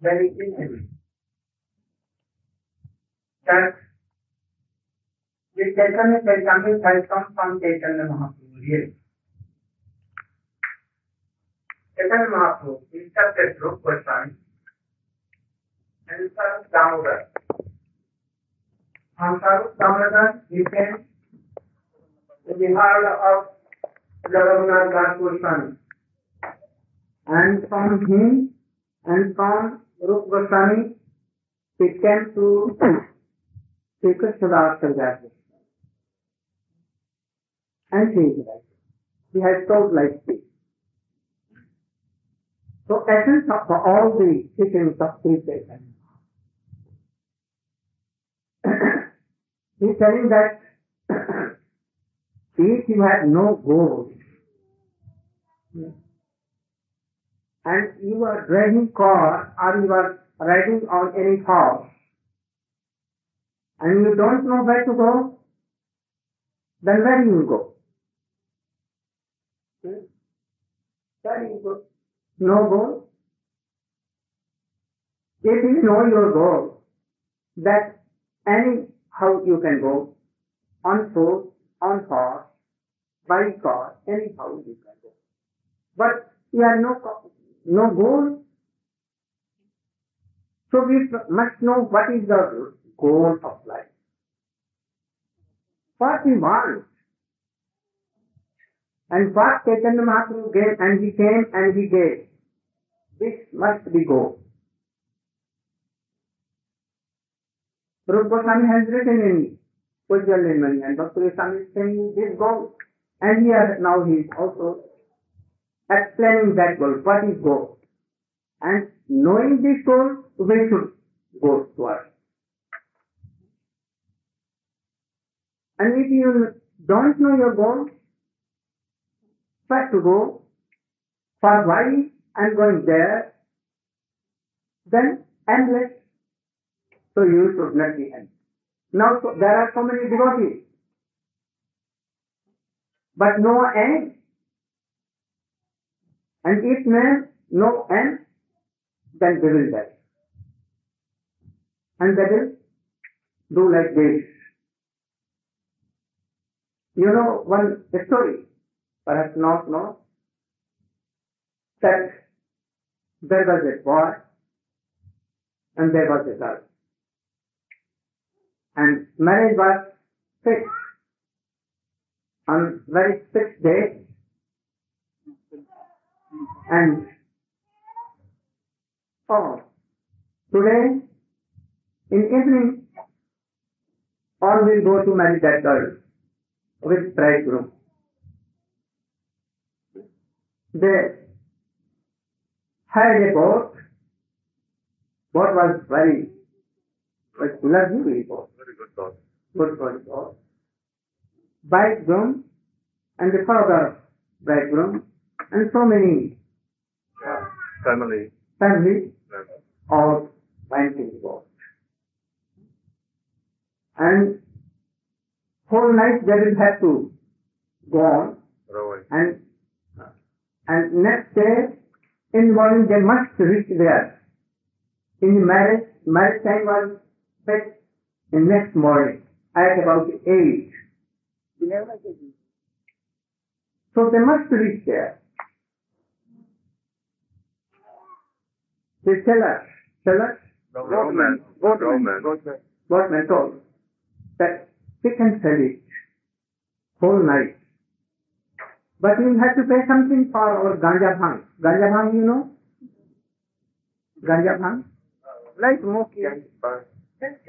very easily that this Chaitanya Chaitamrit has come from Chaitanya Mahaprabhu, really. Chaitanya Mahaprabhu instructed Rup Goswami and Sarup Damodar. From Sarup Damodar, he came to the heart of Jagannath Das Goswami. And from him and from Rup Goswami, he came to Sri Krishnadas Sarjati. And he is like He has told like this. So essence of all the teachings of Sri Chaitanya. He's telling that if you have no goal and you are driving car or you are riding on any horse and you don't know where to go, then where you go? Hmm? Where you go? No goal? If you know your goal, that anyhow you can go, on foot, on horse, by car, anyhow you can go. But you have no, no goal. So we must know what is the goal of life. What we want. And what Chaitanya Mahaprabhu gave, and he came and he gave. This must be goal. Rupa has written in Limani and Bhakti Goswami is saying this goal. And here now he is also explaining that goal. What is goal? And knowing this goal, we should go towards. And if you don't know your goal, where to go, for why I'm going there, then endless. So you should not be endless. Now so, there are so many devotees, but no end. And if man no end, then they will die. And they will do like this. You know one story, perhaps not know, that there was a boy and there was a girl. And marriage was fixed on very fixed day and oh, today in evening all will go to marry that girl with bridegroom. They had a boat. Boat was very, was luxury boat. Very good thought. Good for boat. Bridegroom and the father bridegroom and so many Family. family Member. all went in the boat. And whole night they will have to go on Rowing. and and next day in the morning they must reach there. In the marriage, marriage time was fixed in next morning at about eight. So they must reach there. The seller, seller, Roman. Boatman. Roman. boatman told that we can sell it whole night. But you have to pay something for our ganja bhang. Ganja bhang, you know? Ganja bhang? Like smoky.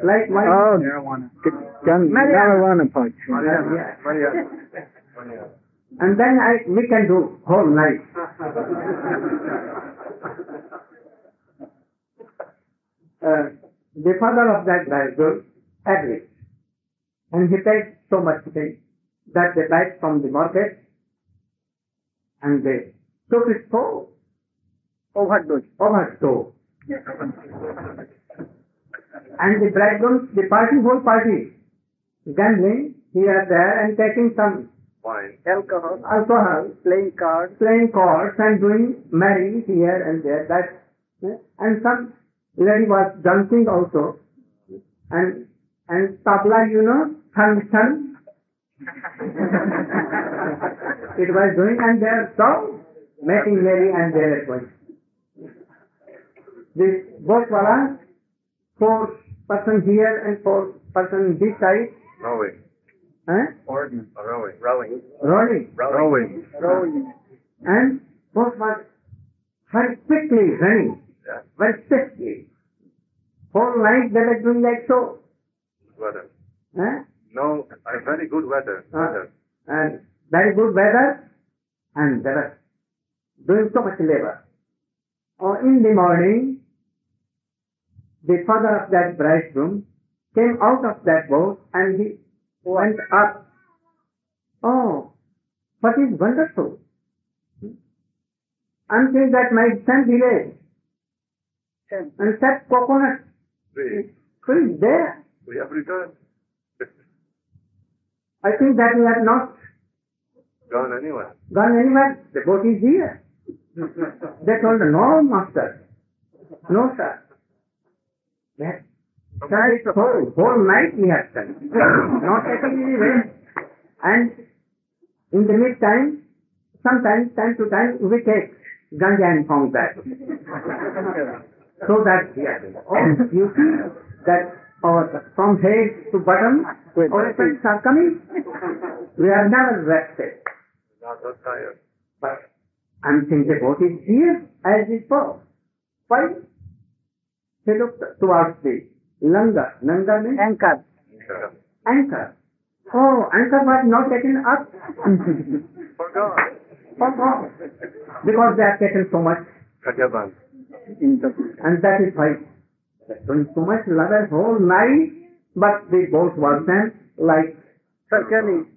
Like my Oh, Marijuana. gun, marijuana punch. Yeah. Maria. Maria. And then I we can do whole night. uh, the father of that bridegroom agreed. And he paid so much pay that they bought from the market and they took it so Overdose. overstore. and the bridegroom, the party, whole party, gambling here, and there, and taking some Wine. Alcohol. alcohol, Playing cards. playing cards and doing marrying here and there. That and some lady was dancing also. And, and tabla, you know, thun, thun. it was doing and they are so making merry and were going. This boat wala, four person here and four person this side, Rowing. eh? Rowing. Rowing. rolling. Rowing. Rowing. And was very quickly running. Very swiftly. Whole night they were doing like so. Weather. No, a very good weather. Uh, Weather. and very good weather, and they were doing so much labor. Or in the morning, the father of that bridegroom came out of that boat and he went up. Oh, what is wonderful! I'm saying that my son village and that coconut We, tree there. we have returned. I think that we have not Gone anywhere. gone anywhere. The boat is here. They told, us, no, master. No, sir. Yes. Sir, it's whole, whole night we have spent. not taking any rest. And in the meantime, sometimes, time to time, we take ganja and found that. So that, yes, oh, you see that our, from head to bottom, Wait, our effects are coming. We are never rested. Not so tired. But I'm saying the boat is here as it before. Why? He looked towards the Langa. Langa means Anchor. Yeah. anchor. Oh, anchor was not taken up. Forgot. Oh, oh. Because they have taken so much. Kajaban. In the And that is why they're doing so much labor whole night. But the boat was then like circling.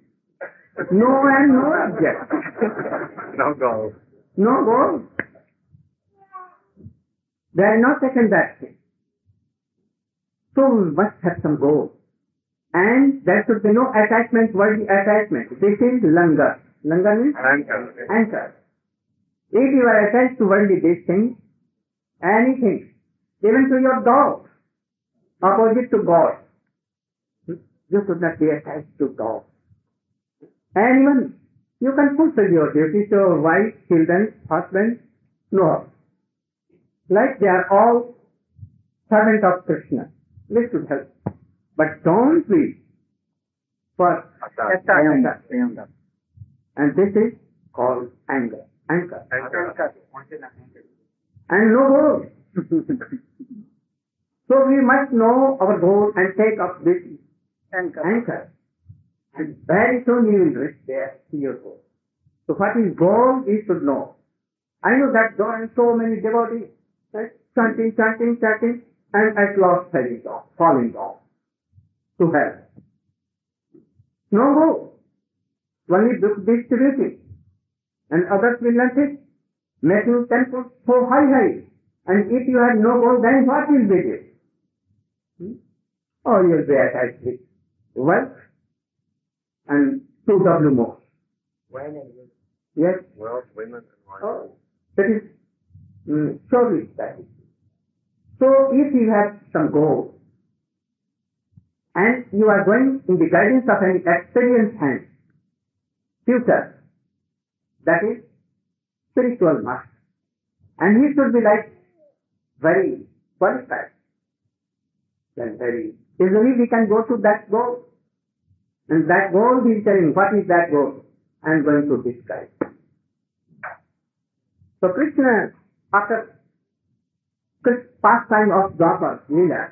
no and no object. No go. No goal. They have not taken that thing. So we must have some goal. And there should be no attachment, worldly attachment. This is langa. Langa means Anchor. anchor. If you are attached to worldly these things, anything, even to your dog, opposite to God, you should not be attached to dog. Anyone, you can fulfill your duties to your wife, children, husband, no. Like they are all servant of Krishna. This should help. But don't be for Attack. attack. And this is called anger. Anchor. Anchor. And no goal. So we must know our goal and take up this Anchor. anchor. And very soon you will reach there to your goal. So what is goal we should know. I know that there are so many devotees right? chanting, chanting, chanting, and at last falling down, falling down to hell. No goal. Only book distributing. And others will not it. Making temples so high, high. And if you have no goal, then what will be this? Hmm? Oh, you'll be attached with wealth and 2W more. Yes? Wealth, women, and wives. Oh, that is mm, surely that is. So if you have some goal and you are going in the guidance of an experienced hand, future, that is spiritual master. And he should be like very qualified. Then very easily we can go to that goal. And that goal he is telling, what is that goal? I am going to describe. So Krishna, after Chris- pastime of Leela,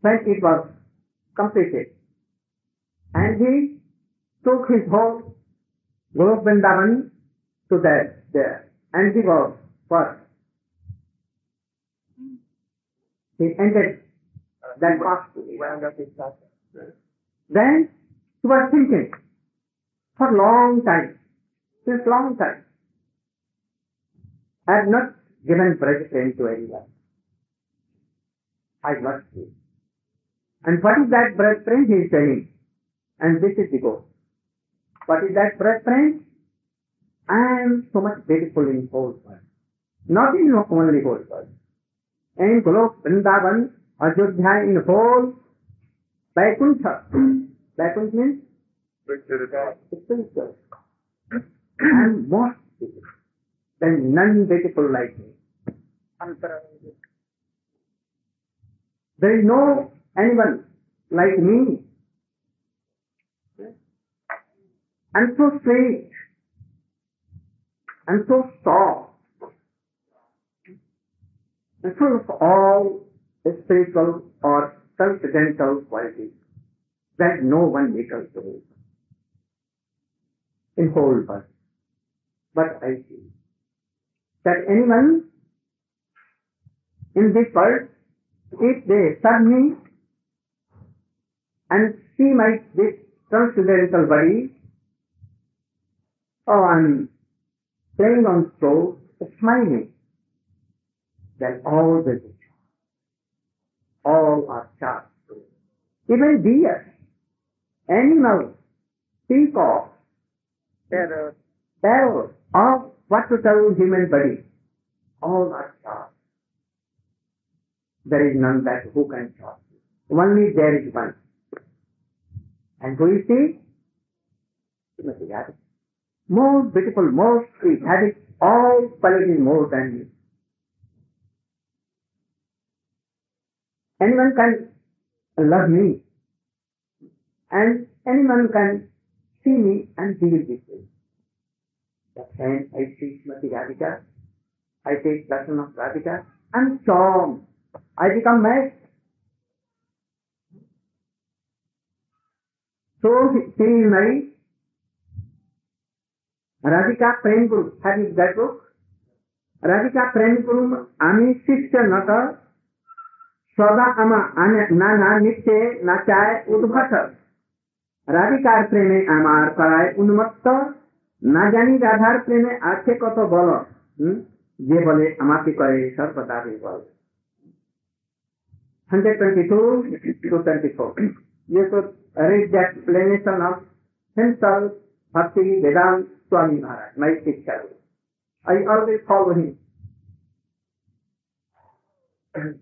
when it was completed, and he took his whole Golok Vrindavan to that the and he was first. He entered that fast. Then he was thinking for long time, since long time. I have not given vegetarian to anyone. I must give. And what is that breath print he is telling? And this is the goal. What is that breath print? I am so much beautiful in whole world. Not in only whole world. in Golok, Vrindavan, Ajodhya, in whole Vaikuntha. Vaikuntha means Bring to the top. spiritual. and most beautiful. Is none beautiful like me. There is no anyone like me. I'm so sweet. I'm so soft. And full of all spiritual or transcendental qualities that no one to me in whole world. But I see that anyone in this world if they serve me and see my this transcendental body, oh, I'm playing on stroke, smiling, then all the all are charged. Even deer, animals, peacock, Terror. parrot, or what to tell human body, all are charged. There is none that who can charge. you. Only there is one. And who is he? Srimati Radha. More beautiful, more sweet, having all qualities more than me. Anyone can love me, and anyone can see me and with me. But when I see Srimati Radhika, I take lesson of Radhika, I'm charmed. I become mad. So is my Radhika Prem Guru. Have you that book? Radhika Prem Guru আমি শিষ্য নত সদা আমা নানা নিত্যে নাচায় উদ্ভট রাধিকার প্রেমে আমার করায় উন্মত্ত না জানি রাধার প্রেমে আছে কত বল হুম? যে বলে আমাকে করে সর্বদা বল 122 to 24. You could read the explanation of himself, Bhakti Vedant Swami Maharaj, my teacher. I always follow him.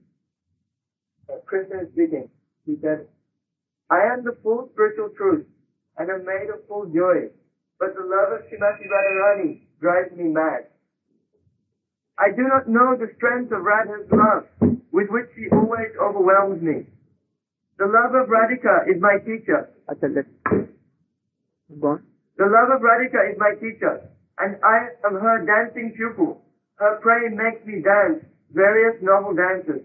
Uh, Krishna is speaking. He said, I am the full spiritual truth and am made of full joy, but the love of Srimati Radharani drives me mad. I do not know the strength of Radha's love, with which she always overwhelms me. The love of Radhika is my teacher. Acha, let's go on. The love of Radhika is my teacher, and I am her dancing pupil. Her prey makes me dance various novel dances.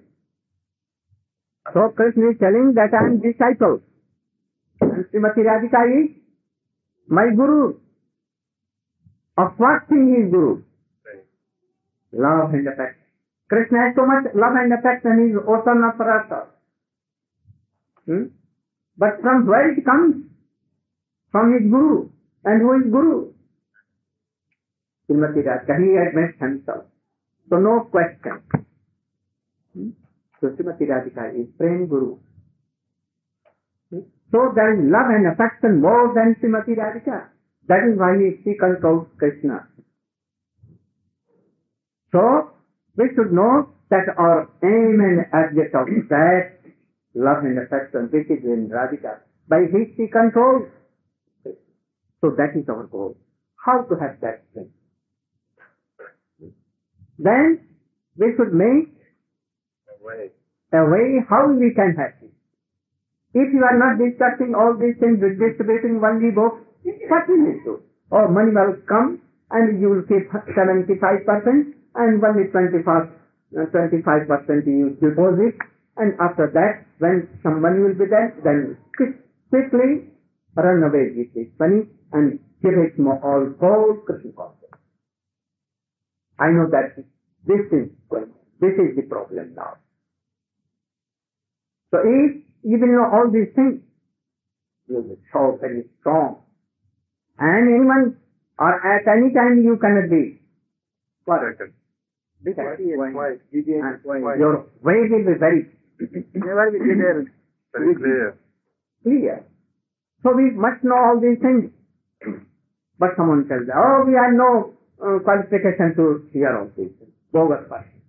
So Krishna is telling that I am disciple. And Srimati Radhika is my guru. Of what thing is guru? Love and affection. Krishna has so much love and affection, is ocean of rasa. Hmm? But from where it comes? From his guru. And who is guru? Srimati Radhika, he admits himself. So no question. Hmm? So Srimati Radhika is praying guru. Hmm? So there is love and affection more than Srimati Radhika. That is why she controls Krishna. So we should know that our aim and object of that love and affection which is in Radhika, by which she controls. So that is our goal. How to have that thing? Then we should make Away. a way how we can have it. If you are not discussing all these things, with distributing only books, what will you do? Or money will come and you will keep 75% and only 25, uh, 25% you deposit and after that, when some money will be there, then quickly run away with this money and give it more all whole Krishna consciousness. I know that this is going, this is the problem now. So if you will know all these things, you will be very strong. And anyone or at any time you cannot be what? Second. Detective. Why? And Why? Your way will be very there. Very clear. clear. So we must know all these things. But someone tells, oh, we have no uh, qualification to hear all these things. Bogus person.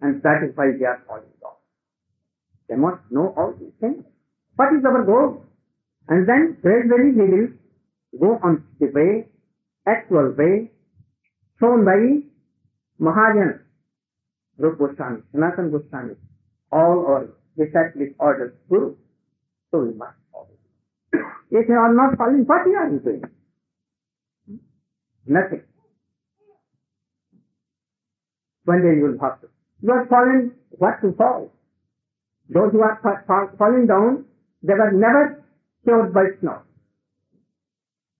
and that is why they are falling down. They must know all these things. What is our goal? And then gradually we will go on the way, actual way, shown by Mahajan, Rup Goswami, Sanatan Goswami, all our disciples ordered Guru. So we must. If you are not falling, what you are doing? Nothing. One day you will have to. You are fallen, what to fall? Those who are fa- fa- falling down, they were never cured by snow.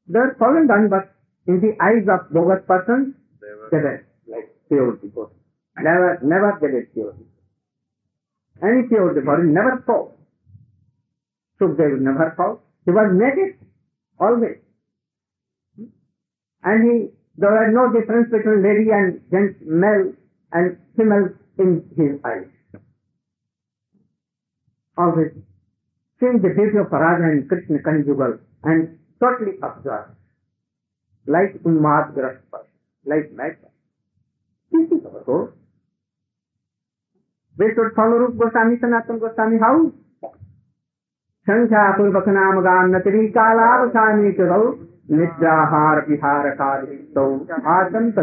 They were fallen down, but in the eyes of bogus persons, They were like pure people. Never, never they were people. Any pure devotee never fall. So they will never fall. He was naked, always. And he, there was no difference between lady and gent, male and female in his eyes. Always seeing the beauty of Radha and Krishna conjugal and totally absorbed. Like Unmad person, like mad person. This is our goal. We should follow Rup Goswami, Sanatan Goswami, how? संख्या पूर्वक नाम गान्नतरी कालाप सानी चौ निद्राहार विहार कालिस्तौ आसंत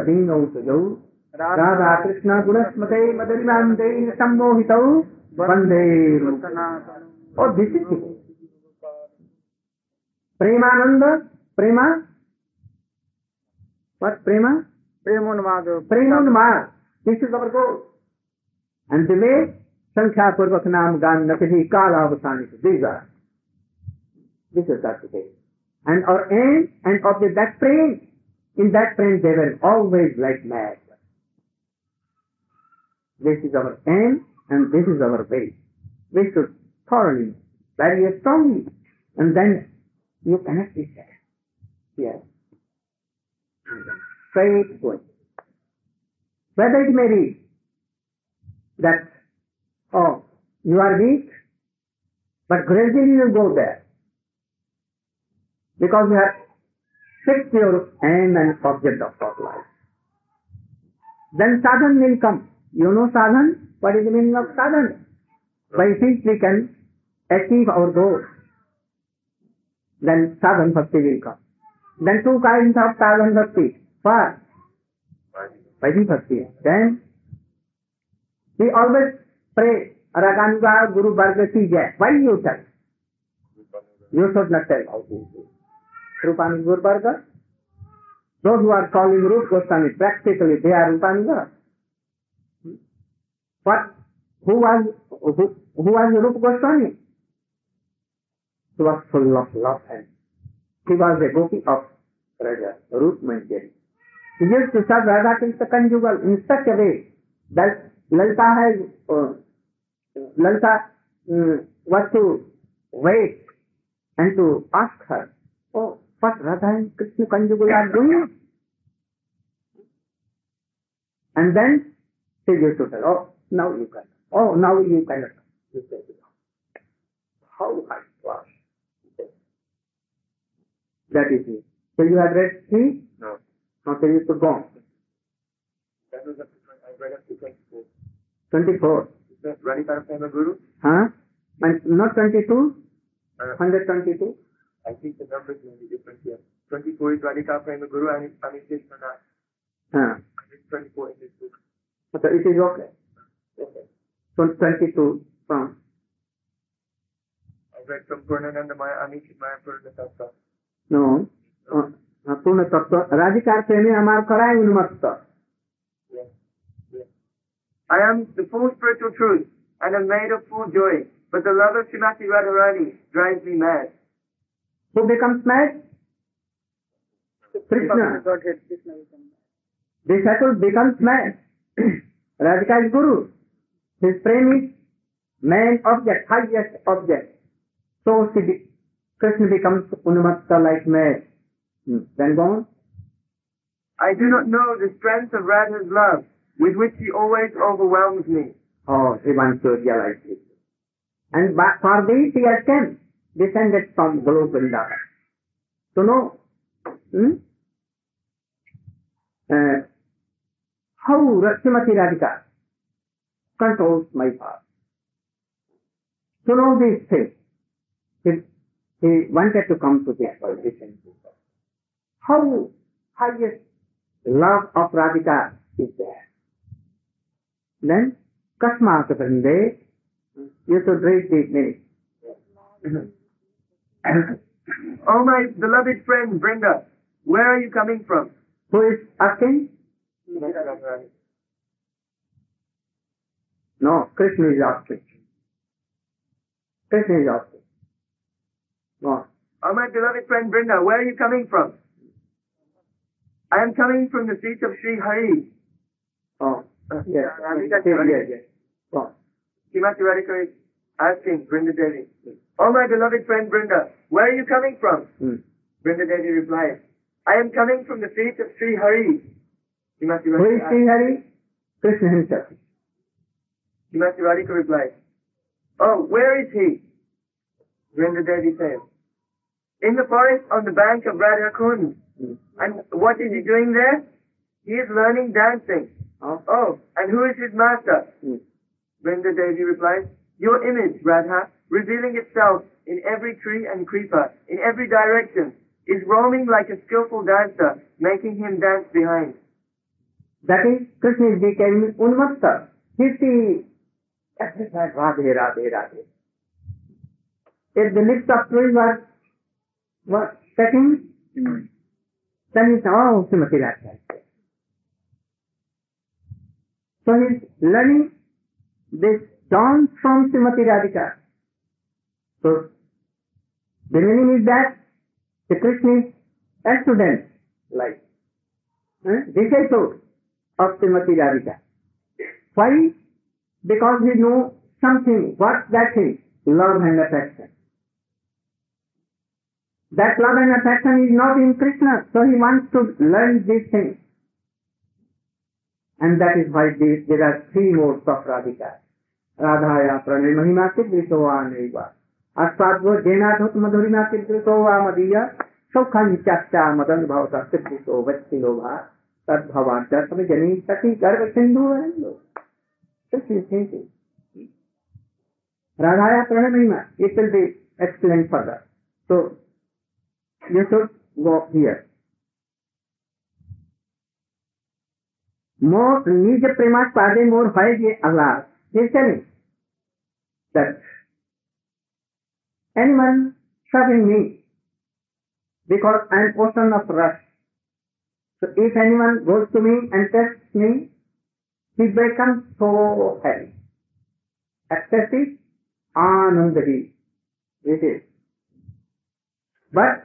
सुजौ राधा कृष्ण गुणस्मते मदरिमांदे सम्मोहितौ वंदे और विशिष्ट प्रेमानंद प्रेमा? मत प्रेमा? प्रेमोन्माद। प्रेमोन्माद। किसी खबर को। अंत में संख्या पूर्वक नाम गान नकली काल अवसान दीर्घ This is our today. And our aim and of the that praying, in that praying they were always like mad. This is our aim and this is our way. We should thoroughly, very strongly, and then you cannot be sad. Yes. Straight going. Whether it may be that, oh, you are weak, but gradually you go there. Because you have fixed your aim and object of our life. Then sadhan will come. You know sadhan? What is the meaning of sadhan? By which we can achieve our goal. Then sadhan bhakti will come. Then two kinds of sadhan bhakti. First, Vaidhi bhakti. Then we always pray Raganuga Guru Varga ki jai. Why you tell? You should not tell how to. Rupani Guru Those who are calling Rup Goswami, practically they are Rupanuga. What? Who was who, who was Rup Goswami? He was full of love and he was a gopi of Raja, Rup Manjari. He used to serve Radha Krishna conjugal in such a way that Lalita has, uh, Lalita um, was to wait and to ask her, oh, what Radha and Krishna conjugal are doing? And then she used to tell, oh, now you can. Oh, now you cannot. You say, How I was. That is it. So you have read three? No. Now tell you to go. That was up to, twen- I read up to 24. 24. Is that Radhikar Prema Guru? Huh? And not 22? Uh, 122? I think the numbers may be different here. 24 is Radhikar Prema Guru and it's Amishish Manat. Huh. And it's 24 in this book. So it is okay. Okay. So 22 from. I read from Purnananda Maya, Amish Maya Purna Tattva. No. Uh, uh, पूर्ण तत्व राधिकार प्रेमी हमार कराए उन्मत्त. I am the full spiritual truth and am made of full joy, but the love of Srimati Radharani drives me mad. Who becomes mad Krishna. disciple becomes mad Radhika is guru. His prem is main object highest object. So she be, Krishna becomes unmatta like mad Hmm. then go on. I do not know the strength of Radha's love, with which she always overwhelms me. Oh, he wants to realize this. And for this he has come, descended from glow बिंदा सुनो how रश्मति Radhika control my पार सुनो this thing wanted to come to this politician how highest love of Radhika is there then कस्मात वृंदे you to dress this Oh my beloved friend Brinda, where are you coming from? Who is asking? No, Krishna is asking. Krishna is asking. No. Oh my beloved friend Brinda, where are you coming from? I am coming from the seat of Sri Hari. Oh, Uh, yes. Radhika Yes, yes, yes. Oh. Srimati Radhika is asking Brinda Devi, Oh my beloved friend Brinda, where are you coming from? Hmm. Brinda Devi replies, I am coming from the feet of Sri Hari. Who is Sri Hari? Krishna himself. Srimati Radhika replies, Oh, where is he? Brinda Devi says, In the forest on the bank of Radha Kund. Hmm. And what is he doing there? He is learning dancing. Oh. Oh, and who is his master? Hmm. Brinda Devi replies, Your image, Radha, revealing itself in every tree and creeper, in every direction, is roaming like a skillful dancer, making him dance behind. That is, Krishna is becoming unmukta. He's the Radhe, Radhe, Radhe. If the lips of trees were, were setting, then it's all Srimati. So he's learning this dance from Srimati Radhika. So, the meaning is that the Krishna is a student, like, eh, disciple of Srimati Radhika. Why? Because he knows something. What's that thing? Love and affection. That love and affection is not in Krishna, so he wants to learn these things. And that is why there are three modes of Radhika. Radha या प्रणय महिमा चिद्रितोवान अर्थात वो जैनाथोत मधुरिमा चिद्रितोवा मदीय सौखंडा मदन भाव था सिर्फ़ तो व्यक्ति लोग वत्सिलोभा तद भवान दर्शन जनी सती गर्भ सिंधु राधाया प्रणय महिमा। ये विल दे एक्सप्लेन फर्दर तो you should go here more निज प्रेमा पादे मोर है ये अलास He is telling that anyone serving me because I am ocean of rasa. So if anyone goes to me and tests me, he becomes so happy. Ecstasy, anandadi. It is. But,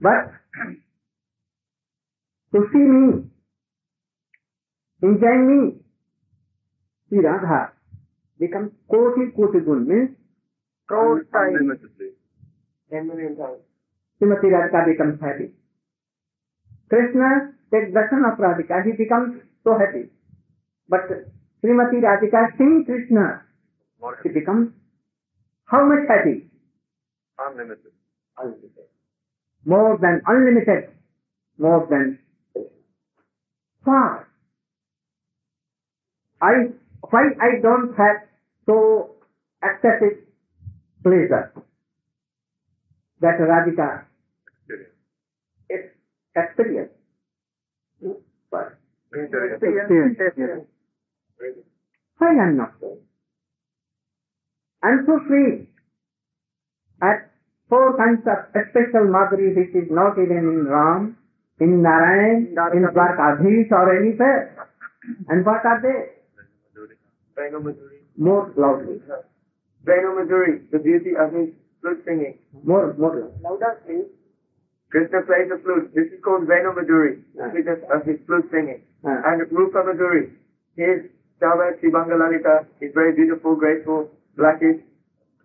but to see me, enjoying me, see Radha becomes koti koti gun means crore times. Ten million times. Srimati Radhika becomes happy. Krishna takes darshan of Radhika, he becomes so happy. But Srimati Radhika seeing Krishna, she becomes how much happy? unlimited. Unlimited. More than unlimited. More than far. I why I don't have so excessive pleasure that Radhika Experience. But Experience. experience. Why I'm not so? I'm so free. At four kinds of special Madhuri which is not even in Ram, in Narayan, in Dwarkadhish or anywhere. And what are they? Venu Madhuri. More loudly. Venu Madhuri, the beauty of his flute singing. More, more loudly. Louder, please. Krishna plays the flute. This is called Venu Madhuri, the Ah. sweetness of his flute singing. Ah. And Rupa Madhuri, his Chava Shivangalalita is very beautiful, graceful, blackish,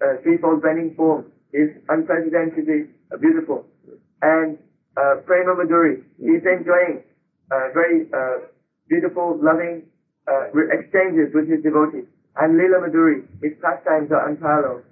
uh, threefold bending form is unprecedentedly uh, beautiful. And uh, Prema Madhuri, he is enjoying uh, very uh, beautiful, loving uh, exchanges with his devotees. And Lila Madhuri, his pastimes are unparalleled.